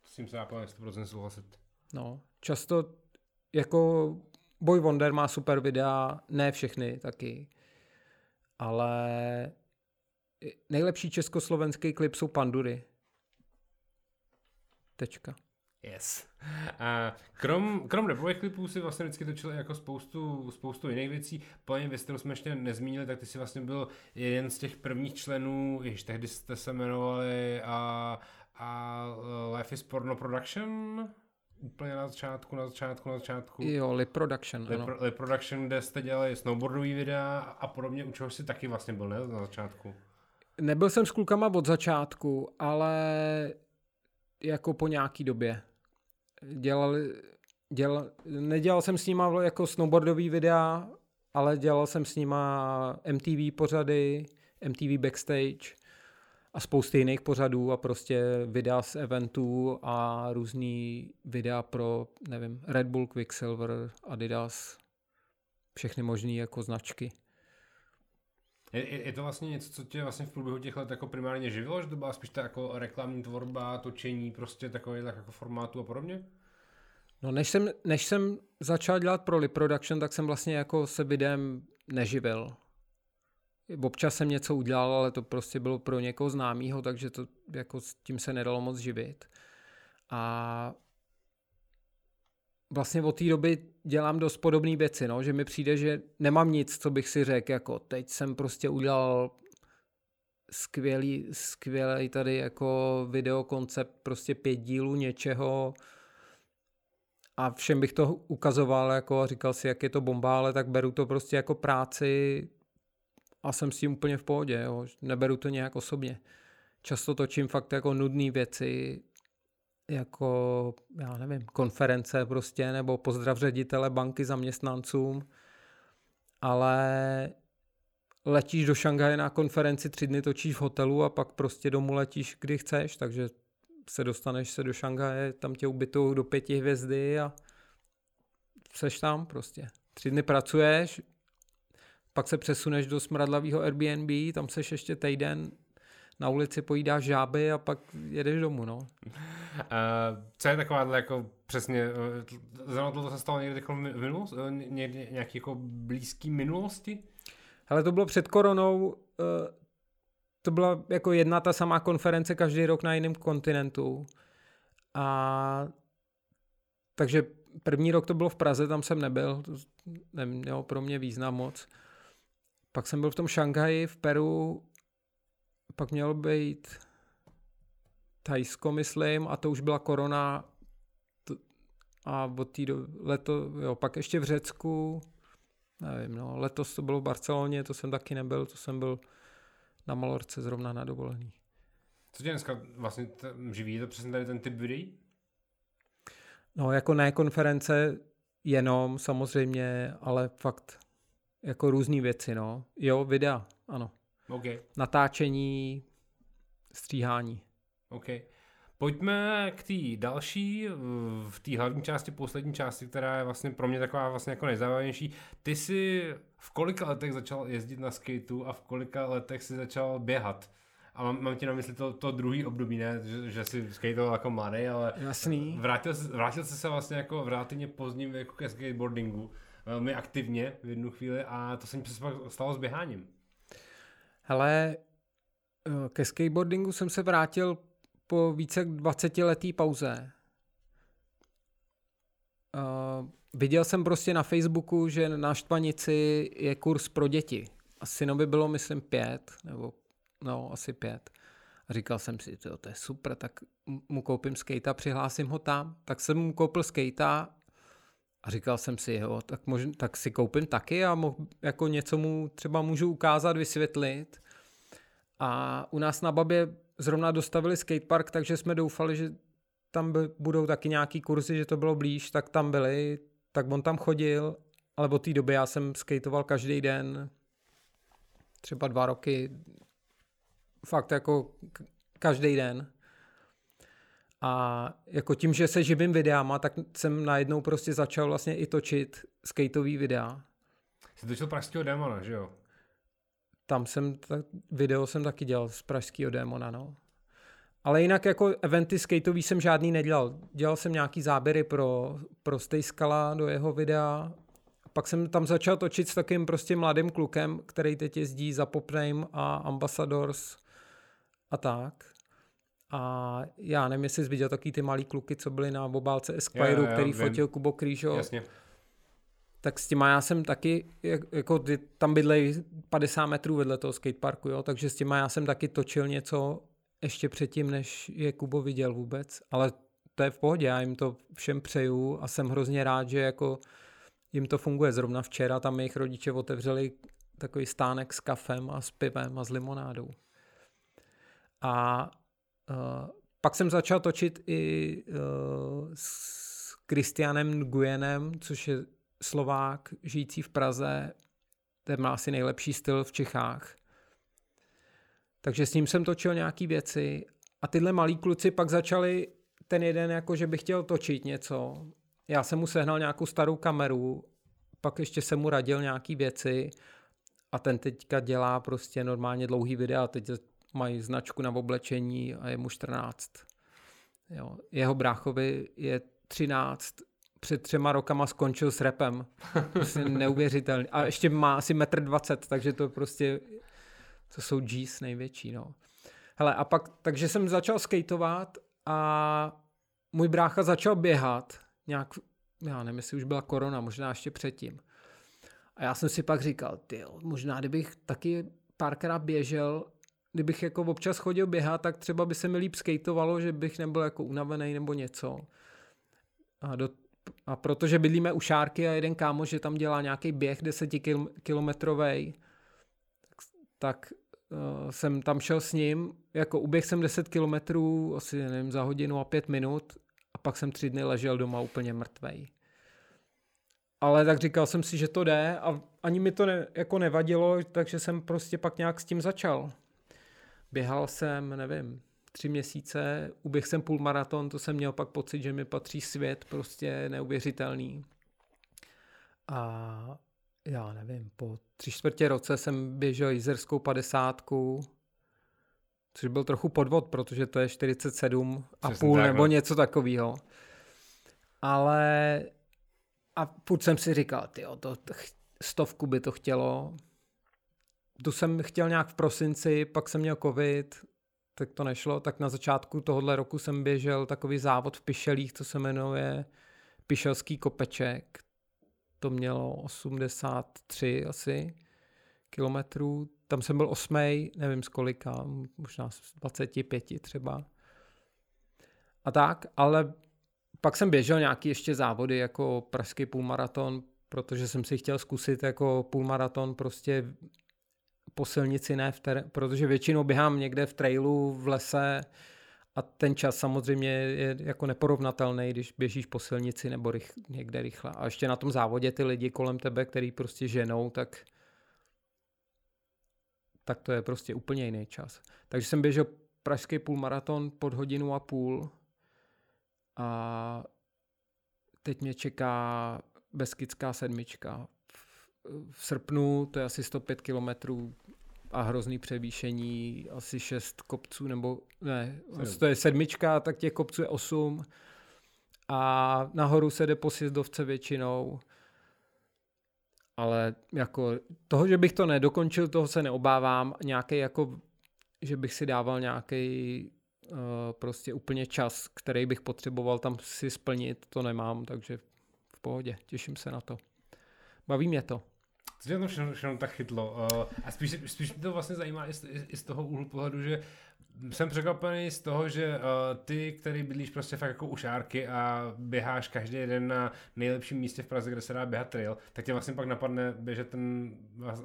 S tím se plně 100% souhlasit. No, často jako Boy Wonder má super videa, ne všechny taky, ale nejlepší československý klip jsou Pandury. Tečka. Yes. A krom, krom repových klipů si vlastně vždycky točil jako spoustu, spoustu jiných věcí. Plně věc, kterou jsme ještě nezmínili, tak ty si vlastně byl jeden z těch prvních členů, již tehdy jste se jmenovali a, a Life is Porno Production? Úplně na začátku, na začátku, na začátku. Jo, Lip Production, Lip, ano. Lip Production, kde jste dělali snowboardový videa a podobně, u čeho si taky vlastně byl, ne, na začátku? Nebyl jsem s klukama od začátku, ale jako po nějaký době. Dělal, dělal, nedělal jsem s nima jako snowboardový videa, ale dělal jsem s nima MTV pořady, MTV Backstage a spousty jiných pořadů a prostě videa z eventů a různý videa pro, nevím, Red Bull, Quicksilver, Adidas, všechny možné jako značky. Je, je, to vlastně něco, co tě vlastně v průběhu těch let jako primárně živilo, že to byla spíš ta jako reklamní tvorba, točení, prostě takové tak jako formátu a podobně? No než jsem, než jsem začal dělat pro Lip Production, tak jsem vlastně jako se videem neživil. Občas jsem něco udělal, ale to prostě bylo pro někoho známého, takže to jako s tím se nedalo moc živit. A vlastně od té doby dělám dost podobné věci, no, že mi přijde, že nemám nic, co bych si řekl, jako teď jsem prostě udělal skvělý, skvělý tady jako videokoncept, prostě pět dílů něčeho a všem bych to ukazoval jako a říkal si, jak je to bomba, ale tak beru to prostě jako práci a jsem s tím úplně v pohodě, jo. neberu to nějak osobně. Často točím fakt jako nudné věci, jako, já nevím, konference prostě, nebo pozdrav ředitele banky zaměstnancům, ale letíš do Šangaje na konferenci, tři dny točíš v hotelu a pak prostě domů letíš, kdy chceš, takže se dostaneš se do Šangaje, tam tě ubytou do pěti hvězdy a seš tam prostě. Tři dny pracuješ, pak se přesuneš do smradlavého Airbnb, tam seš ještě týden, na ulici pojídáš žáby a pak jedeš domů, no. Uh, co je taková jako přesně, uh, zrovna to se stalo někdy jako minulost, uh, někdy nějaký jako blízký minulosti? Ale to bylo před koronou, uh, to byla jako jedna ta samá konference každý rok na jiném kontinentu. A takže první rok to bylo v Praze, tam jsem nebyl, to nemělo pro mě význam moc. Pak jsem byl v tom Šanghaji, v Peru, pak mělo být Thajsko, myslím, a to už byla korona a od té do, leto, jo, pak ještě v Řecku, nevím, no, letos to bylo v Barceloně, to jsem taky nebyl, to jsem byl na Malorce zrovna na dovolený. Co tě dneska vlastně t- živí? Je to přesně tady ten typ videí? No, jako ne konference jenom samozřejmě, ale fakt jako různé věci, no. Jo, videa, ano. Okay. Natáčení, stříhání. OK. Pojďme k té další, v té hlavní části, poslední části, která je vlastně pro mě taková vlastně jako nejzábavnější. Ty jsi v kolika letech začal jezdit na skateu a v kolika letech si začal běhat? A mám, mám ti na mysli to, to druhý období, ne? Že, že jsi skateoval jako mladý, ale Jasný. Vrátil, vrátil jsi se vlastně jako v relativně pozdním věku ke skateboardingu, velmi aktivně v jednu chvíli a to se mi přesně stalo s běháním. Hele, eh, ke skateboardingu jsem se vrátil po více jak 20 letý pauze. Uh, viděl jsem prostě na Facebooku, že na Štvanici je kurz pro děti. A synovi bylo, myslím, pět, nebo no, asi pět. A říkal jsem si, to, to je super, tak mu koupím skate a přihlásím ho tam. Tak jsem mu koupil skate a říkal jsem si, jo, tak, možn, tak si koupím taky a mo, jako něco mu třeba můžu ukázat, vysvětlit. A u nás na Babě zrovna dostavili skatepark, takže jsme doufali, že tam by, budou taky nějaký kurzy, že to bylo blíž, tak tam byli, tak on tam chodil, ale od té doby já jsem skateoval každý den, třeba dva roky, fakt jako každý den. A jako tím, že se živím videama, tak jsem najednou prostě začal vlastně i točit skateový videa. Jsi točil pražského démona, že jo? Tam jsem, tak, video jsem taky dělal z pražského démona, no. Ale jinak jako eventy skateový jsem žádný nedělal. Dělal jsem nějaký záběry pro, pro Skala do jeho videa pak jsem tam začal točit s takým prostě mladým klukem, který teď jezdí za Popname a Ambassadors a tak. A já nevím, jestli jsi viděl taky ty malý kluky, co byli na obálce Esquire, jo, jo, který vím. fotil Kubo Krížo. Jasně. Tak s těma já jsem taky, jako ty tam bydlej 50 metrů vedle toho skateparku, jo, takže s těma já jsem taky točil něco ještě předtím, než je Kubo viděl vůbec, ale to je v pohodě, já jim to všem přeju a jsem hrozně rád, že jako jim to funguje. Zrovna včera tam jejich rodiče otevřeli takový stánek s kafem a s pivem a s limonádou. A pak jsem začal točit i uh, s Kristianem Nguyenem, což je Slovák žijící v Praze. Ten má asi nejlepší styl v Čechách. Takže s ním jsem točil nějaký věci a tyhle malí kluci pak začali ten jeden jako, že by chtěl točit něco. Já jsem mu sehnal nějakou starou kameru, pak ještě jsem mu radil nějaký věci a ten teďka dělá prostě normálně dlouhý videa, teď mají značku na oblečení a je mu 14. Jo. Jeho bráchovi je 13, před třema rokama skončil s repem. Prostě neuvěřitelný. A ještě má asi metr 20, takže to prostě, to jsou G's největší, no. Hele, a pak, takže jsem začal skateovat a můj brácha začal běhat nějak, já nevím, jestli už byla korona, možná ještě předtím. A já jsem si pak říkal, ty možná kdybych taky párkrát běžel, kdybych jako občas chodil běhat, tak třeba by se mi líp skateovalo, že bych nebyl jako unavený nebo něco. A, do, a protože bydlíme u Šárky a jeden kámoš, že tam dělá nějaký běh desetikilometrový, tak, tak uh, jsem tam šel s ním, jako uběh jsem 10 kilometrů, asi nevím, za hodinu a pět minut a pak jsem tři dny ležel doma úplně mrtvej. Ale tak říkal jsem si, že to jde a ani mi to ne, jako nevadilo, takže jsem prostě pak nějak s tím začal. Běhal jsem, nevím, tři měsíce, uběh jsem půlmaraton, to jsem měl pak pocit, že mi patří svět prostě neuvěřitelný. A já nevím, po tři čtvrtě roce jsem běžel jízerskou padesátku, což byl trochu podvod, protože to je 47 a půl tak, nebo no. něco takového. Ale a půjď jsem si říkal, ty to stovku by to chtělo. Tu jsem chtěl nějak v prosinci, pak jsem měl covid, tak to nešlo. Tak na začátku tohohle roku jsem běžel takový závod v Pišelích, co se jmenuje Pišelský kopeček. To mělo 83 asi kilometrů. Tam jsem byl osmý, nevím z kolika, možná z 25 třeba. A tak, ale pak jsem běžel nějaký ještě závody jako pražský půlmaraton, protože jsem si chtěl zkusit jako půlmaraton prostě po silnici, ne v ter- protože většinou běhám někde v trailu, v lese a ten čas samozřejmě je jako neporovnatelný, když běžíš po silnici nebo rych- někde rychle. A ještě na tom závodě ty lidi kolem tebe, který prostě ženou, tak tak to je prostě úplně jiný čas. Takže jsem běžel pražský půlmaraton pod hodinu a půl a teď mě čeká Beskidská sedmička. V srpnu to je asi 105 kilometrů a hrozný převýšení, asi 6 kopců, nebo ne, to je sedmička, tak těch kopců je 8 a nahoru se jde po sjezdovce většinou. Ale jako toho, že bych to nedokončil, toho se neobávám. Nějaký jako, že bych si dával nějaký uh, prostě úplně čas, který bych potřeboval tam si splnit, to nemám, takže v pohodě, těším se na to. Baví mě to. Co tě to všechno, všechno tak chytlo? Uh, a spíš, spíš mě to vlastně zajímá i z, i z toho úhlu pohledu, že jsem překvapený z toho, že uh, ty, který bydlíš prostě fakt jako u šárky a běháš každý den na nejlepším místě v Praze, kde se dá běhat trail, tak tě vlastně pak napadne běžet ten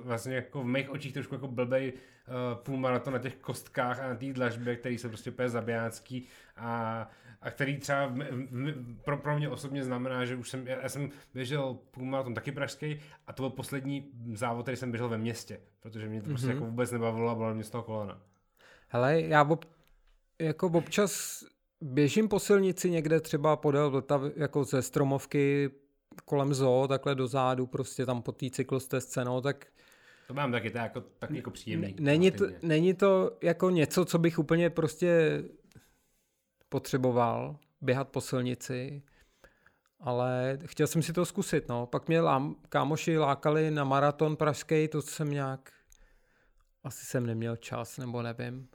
vlastně jako v mých očích trošku jako blbej uh, půlmaraton na těch kostkách a na té dlažbě, který jsou prostě úplně zabijácký a a který třeba v, v, pro, pro mě osobně znamená, že už jsem, já, já jsem běžel půlmaraton taky pražský a to byl poslední závod, který jsem běžel ve městě, protože mě to mm-hmm. prostě mhm. jako vůbec nebavilo a bylo mě z toho kolena. Hele, já ob, jako občas běžím po silnici někde třeba podél Vltavy, jako ze stromovky kolem zoo, takhle do zádu, prostě tam po té cyklostezce, no, tak to mám taky, to jako, tak jako příjemný. Není to, není to jako něco, co bych úplně prostě potřeboval, běhat po silnici, ale chtěl jsem si to zkusit, no. Pak mě lám, kámoši lákali na maraton pražský, to jsem nějak, asi jsem neměl čas, nebo nevím.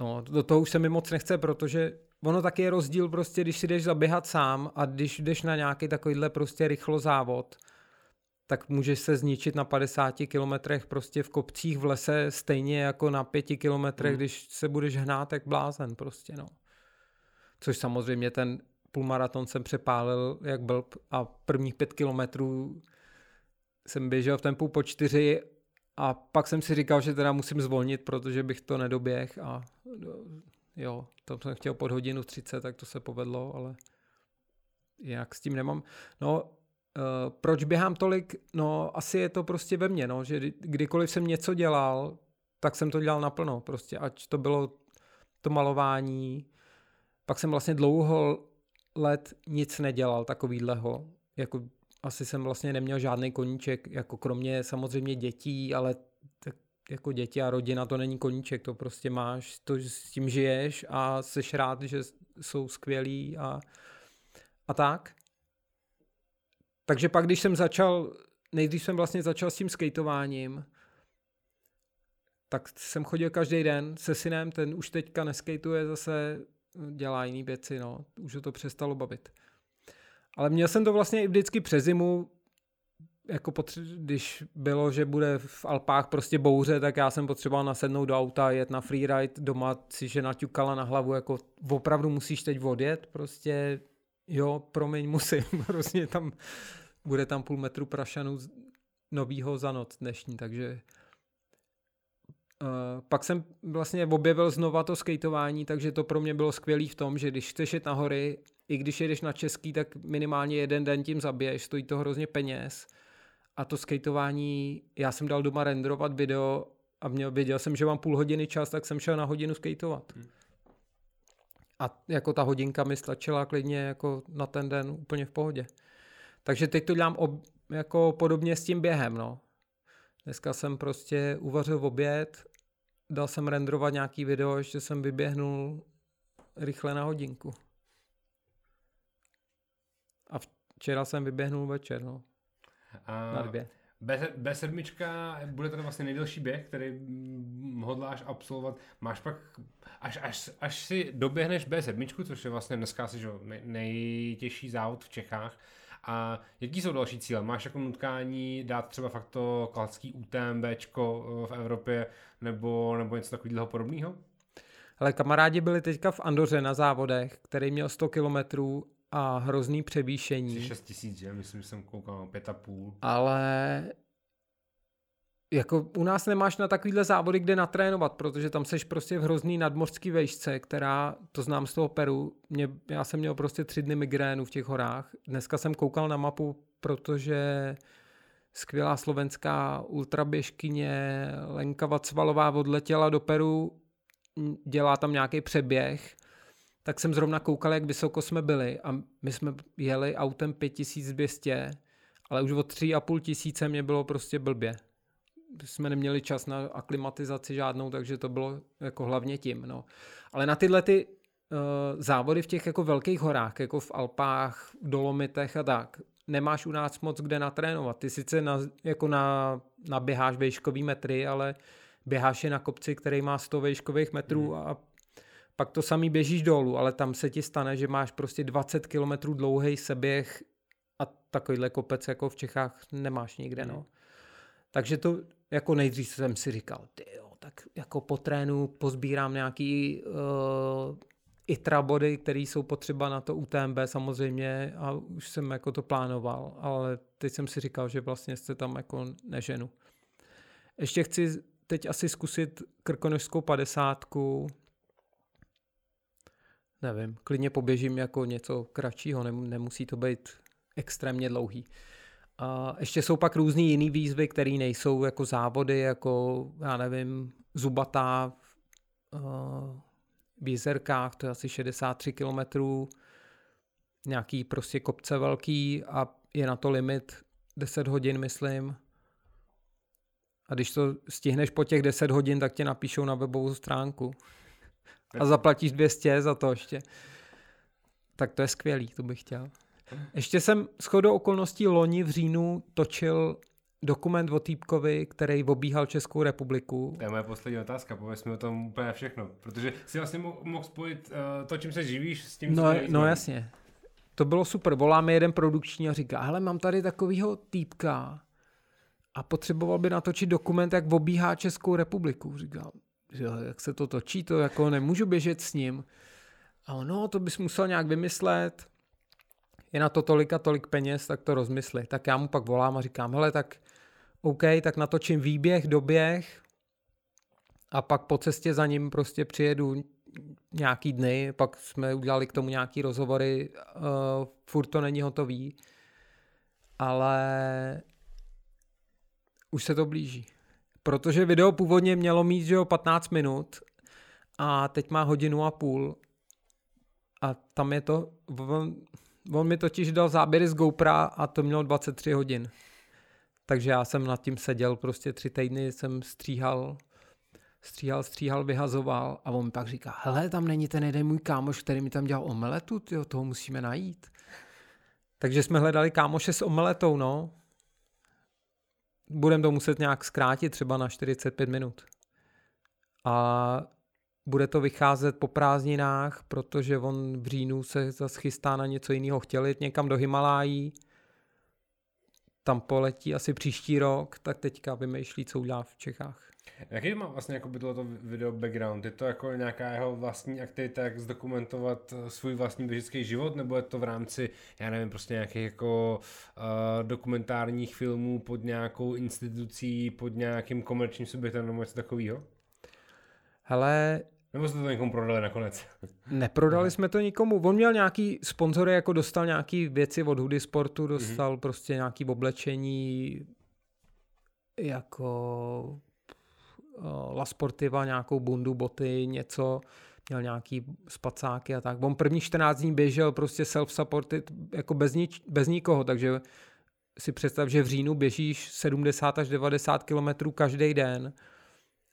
No, do toho už se mi moc nechce, protože ono taky je rozdíl prostě, když si jdeš zaběhat sám a když jdeš na nějaký takovýhle prostě rychlo závod, tak můžeš se zničit na 50 kilometrech prostě v kopcích v lese stejně jako na 5 kilometrech, hmm. když se budeš hnát jak blázen prostě, no. Což samozřejmě ten půlmaraton jsem přepálil jak blb a prvních pět kilometrů jsem běžel v tempu po čtyři a pak jsem si říkal, že teda musím zvolnit, protože bych to nedoběh a jo, tam jsem chtěl pod hodinu 30, tak to se povedlo, ale jinak s tím nemám. No, uh, proč běhám tolik? No, asi je to prostě ve mně, no, že kdykoliv jsem něco dělal, tak jsem to dělal naplno, prostě, ať to bylo to malování, pak jsem vlastně dlouho let nic nedělal takovýhleho, jako asi jsem vlastně neměl žádný koníček, jako kromě samozřejmě dětí, ale tak jako děti a rodina to není koníček, to prostě máš, to s tím žiješ a jsi rád, že jsou skvělí a, a tak. Takže pak, když jsem začal, nejdřív jsem vlastně začal s tím skateováním, tak jsem chodil každý den se synem, ten už teďka neskateuje zase, dělá jiné věci, no, už ho to přestalo bavit. Ale měl jsem to vlastně i vždycky přes zimu, jako potře- když bylo, že bude v Alpách prostě bouře, tak já jsem potřeboval nasednout do auta, jet na freeride, doma si žena ťukala na hlavu, jako opravdu musíš teď odjet, prostě jo, promiň, musím, prostě tam, bude tam půl metru prašanů novýho za noc dnešní, takže Uh, pak jsem vlastně objevil znova to skateování, takže to pro mě bylo skvělé v tom, že když chceš jet na hory, i když jedeš na český, tak minimálně jeden den tím zabiješ, stojí to hrozně peněz. A to skateování, já jsem dal doma renderovat video a měl, věděl jsem, že mám půl hodiny čas, tak jsem šel na hodinu skateovat. Hmm. A jako ta hodinka mi stačila klidně jako na ten den úplně v pohodě. Takže teď to dělám ob, jako podobně s tím během, no. Dneska jsem prostě uvařil v oběd, dal jsem renderovat nějaký video, ještě jsem vyběhnul rychle na hodinku. A včera jsem vyběhnul večer, no. A na dvě. B, B7 bude to vlastně nejdelší běh, který hodláš absolvovat. Máš pak, až, až, až si doběhneš B7, což je vlastně dneska asi že, nejtěžší závod v Čechách, a jaký jsou další cíle? Máš jako nutkání dát třeba fakt to klasický UTMBčko eh, v Evropě nebo, nebo něco takového podobného? Ale kamarádi byli teďka v Andoře na závodech, který měl 100 kilometrů a hrozný převýšení. 6 tisíc, že? Myslím, že jsem koukal pět a půl. Ale jako u nás nemáš na takovýhle závody, kde natrénovat, protože tam seš prostě v hrozný nadmořský vejšce, která, to znám z toho Peru, mě, já jsem měl prostě tři dny migrénu v těch horách. Dneska jsem koukal na mapu, protože skvělá slovenská ultraběžkyně Lenka Vacvalová odletěla do Peru, dělá tam nějaký přeběh, tak jsem zrovna koukal, jak vysoko jsme byli a my jsme jeli autem 5200, ale už od 3,5 tisíce mě bylo prostě blbě jsme neměli čas na aklimatizaci žádnou, takže to bylo jako hlavně tím. No. Ale na tyhle ty uh, závody v těch jako velkých horách, jako v Alpách, v Dolomitech a tak, nemáš u nás moc kde natrénovat. Ty sice na, jako na, naběháš vejškový metry, ale běháš je na kopci, který má 100 vejškových metrů hmm. a pak to samý běžíš dolů, ale tam se ti stane, že máš prostě 20 km dlouhý seběh a takovýhle kopec jako v Čechách nemáš nikde. No. Hmm. Takže to jako nejdřív jsem si říkal, ty jo, tak jako po trénu pozbírám nějaký uh, ITRA body, které jsou potřeba na to UTMB samozřejmě a už jsem jako to plánoval, ale teď jsem si říkal, že vlastně se tam jako neženu. Ještě chci teď asi zkusit krkonožskou padesátku, nevím, klidně poběžím jako něco kratšího, nemusí to být extrémně dlouhý. A ještě jsou pak různý jiný výzvy, které nejsou jako závody, jako já nevím, zubatá v Jizerkách, to je asi 63 kilometrů, nějaký prostě kopce velký a je na to limit 10 hodin, myslím. A když to stihneš po těch 10 hodin, tak tě napíšou na webovou stránku. A zaplatíš 200 za to ještě. Tak to je skvělý, to bych chtěl. Ještě jsem shodou okolností loni v říjnu točil dokument o týpkovi, který obíhal Českou republiku. To je moje poslední otázka, pověz mi o tom úplně všechno, protože si vlastně mohl, spojit uh, to, čím se živíš, s tím, No, co no jasně. To bylo super. Voláme jeden produkční a říká, hele, mám tady takovýho týpka a potřeboval by natočit dokument, jak obíhá Českou republiku. Říkám, že jak se to točí, to jako nemůžu běžet s ním. A on, no, to bys musel nějak vymyslet. Je na to tolik a tolik peněz, tak to rozmysli. Tak já mu pak volám a říkám, hele, tak OK, tak natočím výběh, doběh a pak po cestě za ním prostě přijedu nějaký dny, pak jsme udělali k tomu nějaký rozhovory, uh, furt to není hotový, ale už se to blíží. Protože video původně mělo mít, že jo, 15 minut a teď má hodinu a půl a tam je to, on, on mi totiž dal záběry z GoPro a to mělo 23 hodin. Takže já jsem nad tím seděl prostě tři týdny, jsem stříhal, stříhal, stříhal, vyhazoval a on mi pak říká, hele, tam není ten jeden můj kámoš, který mi tam dělal omeletu, tyjo, toho musíme najít. Takže jsme hledali kámoše s omeletou, no. Budeme to muset nějak zkrátit třeba na 45 minut. A bude to vycházet po prázdninách, protože on v říjnu se zase chystá na něco jiného. Chtěl jít někam do Himalájí, tam poletí asi příští rok, tak teďka vymýšlí, co udělá v Čechách. Jaký má vlastně jako by tohleto video background? Je to jako nějaká jeho vlastní aktivita, jak zdokumentovat eh, svůj vlastní běžický život, nebo je to v rámci, já nevím, prostě nějakých jako uh, dokumentárních filmů pod nějakou institucí, pod nějakým komerčním subjektem nebo něco takového? Hele, nebo jste to někomu prodali nakonec? Neprodali jsme to nikomu. On měl nějaký sponzory, jako dostal nějaký věci od Hudy Sportu, dostal mm-hmm. prostě nějaký oblečení jako La Sportiva, nějakou bundu, boty, něco, měl nějaký spacáky a tak. On první 14 dní běžel prostě self-supported jako bez, nič, bez nikoho, takže si představ, že v říjnu běžíš 70 až 90 kilometrů každý den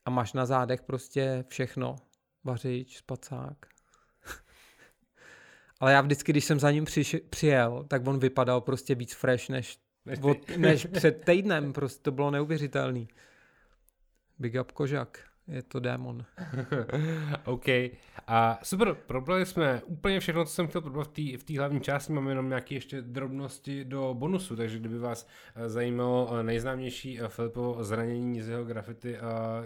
a máš na zádech prostě všechno vařič, spacák. Ale já vždycky, když jsem za ním přiš, přijel, tak on vypadal prostě víc fresh než, od, než před týdnem. Prostě to bylo neuvěřitelný. Big up kožak je to démon. OK. A super, probrali jsme úplně všechno, co jsem chtěl probrat v té hlavní části, máme jenom nějaké ještě drobnosti do bonusu, takže kdyby vás eh, zajímalo eh, nejznámější eh, Filipovo zranění z jeho grafity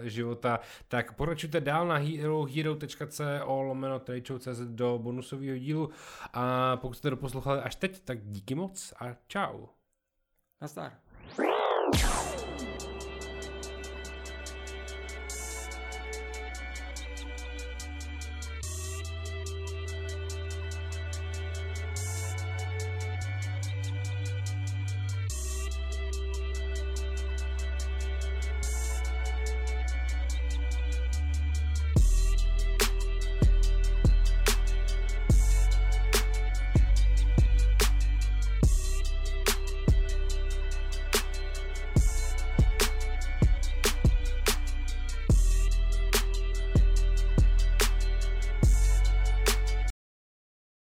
života, tak poročujte dál na herohero.co lomeno trade.cz do bonusového dílu a pokud jste doposlouchali až teď, tak díky moc a čau. Nazdar.